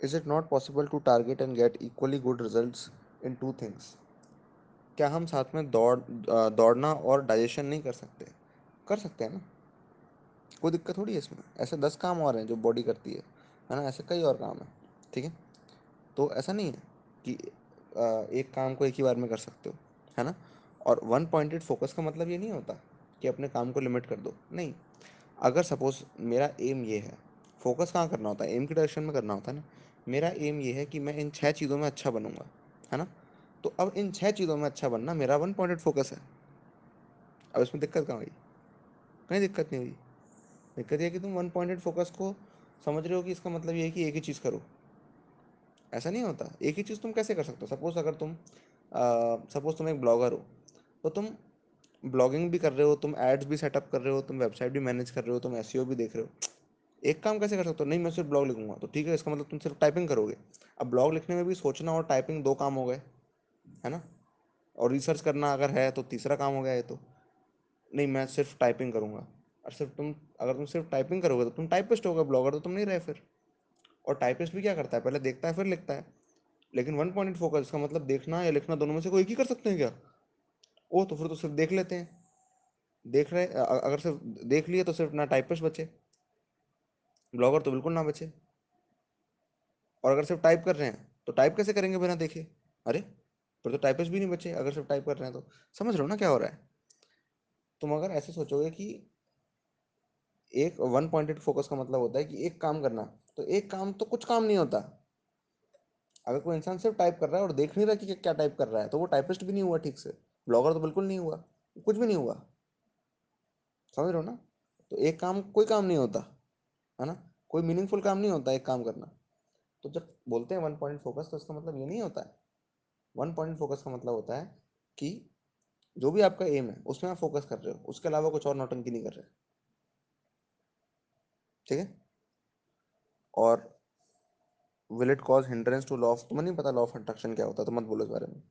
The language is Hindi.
Is it not possible to target and get equally good results in two things क्या हम साथ में दौड़ दौड़ना और डाइजेशन नहीं कर सकते? कर सकते हैं ना? कोई दिक्कत थोड़ी है इसमें? ऐसे दस काम और हैं जो बॉडी करती है है ना? ऐसे कई और काम है, ठीक है? तो ऐसा नहीं है कि एक काम को एक ही बार में कर सकते हो, है ना? और वन पॉइंटेड फोकस का मतलब ये नहीं होता कि अपने काम को लिमिट कर दो। नहीं। अगर सपोज़ मेरा एम ये है फोकस कहाँ करना होता है? एम की डायरेक्शन में करना होता है ना। मेरा एम ये है कि मैं इन छह चीज़ों में अच्छा बनूँगा, है ना? तो अब इन छह चीज़ों में अच्छा बनना मेरा वन पॉइंटेड फोकस है। अब इसमें दिक्कत कहाँ हुई? कहीं दिक्कत नहीं हुई। दिक्कत यह कि तुम वन पॉइंटेड फोकस को समझ रहे हो कि इसका मतलब ये है कि एक ही चीज़ करो। ऐसा नहीं होता। एक ही चीज़ तुम कैसे कर सकते हो? सपोज़ अगर तुम सपोज़ तुम एक ब्लॉगर हो तो तुम ब्लॉगिंग भी कर रहे हो, तुम एड्स भी सेटअप कर रहे हो, तुम वेबसाइट भी मैनेज कर रहे हो, तुम एसईओ भी देख रहे हो। एक काम कैसे कर सकते हो? नहीं, मैं सिर्फ़ ब्लॉग लिखूँगा। तो ठीक है, इसका मतलब तुम सिर्फ़ टाइपिंग करोगे। अब ब्लॉग लिखने में भी सोचना और टाइपिंग दो काम हो गए, है ना? और रिसर्च करना अगर है तो तीसरा काम हो गया ये तो। नहीं, मैं सिर्फ़ टाइपिंग करूँगा। और सिर्फ़ तुम, अगर तुम सिर्फ़ टाइपिंग करोगे तो तुम टाइपिस्ट होगे ब्लॉगर तो तुम नहीं रहे फिर। और टाइपिस्ट भी क्या करता है? पहले देखता है, फिर लिखता है। लेकिन वन पॉइंट फोकस इसका मतलब देखना या लिखना दोनों में से कोई एक ही कर सकते हैं क्या? ओ तो फिर तो सिर्फ़ देख लेते हैं। देख रहे अगर सिर्फ़ देख लिए तो सिर्फ़ ना टाइपिस्ट बचे। ब्लॉगर तो बिल्कुल ना बचे। और अगर सिर्फ़ टाइप कर रहे हैं तो टाइप कैसे करेंगे बिना देखे? अरे फिर तो टाइपिस्ट भी नहीं बचे, अगर सिर्फ़ टाइप कर रहे हैं तो। समझ रहे हो ना क्या हो रहा है? तुम अगर ऐसे सोचोगे कि एक वन पॉइंटेड फोकस का मतलब होता है कि एक काम करना तो एक काम तो कुछ काम नहीं होता। अगर कोई इंसान सिर्फ़ टाइप कर रहा है और देख नहीं रहा कि क्या टाइप कर रहा है तो वो टाइपिस्ट भी नहीं हुआ ठीक से। ब्लॉगर तो बिल्कुल नहीं हुआ, कुछ भी नहीं हुआ। समझ रहे हो ना? तो एक काम कोई काम नहीं होता। है ना? कोई मीनिंगफुल काम नहीं होता एक काम करना। तो जब बोलते हैं वन पॉइंट फोकस तो इसका मतलब ये नहीं होता है। वन पॉइंट फोकस का मतलब होता है कि जो भी आपका एम है, उसमें आप फोकस कर रहे हो। उसके अलावा कुछ और नौटंकी नहीं कर रहे। ठीक है? और will it cause hindrance to law of तुम्हें नहीं पता लॉ ऑफ़ अट्रैक्शन क्या होता है तो मत बोलो इस बारे में।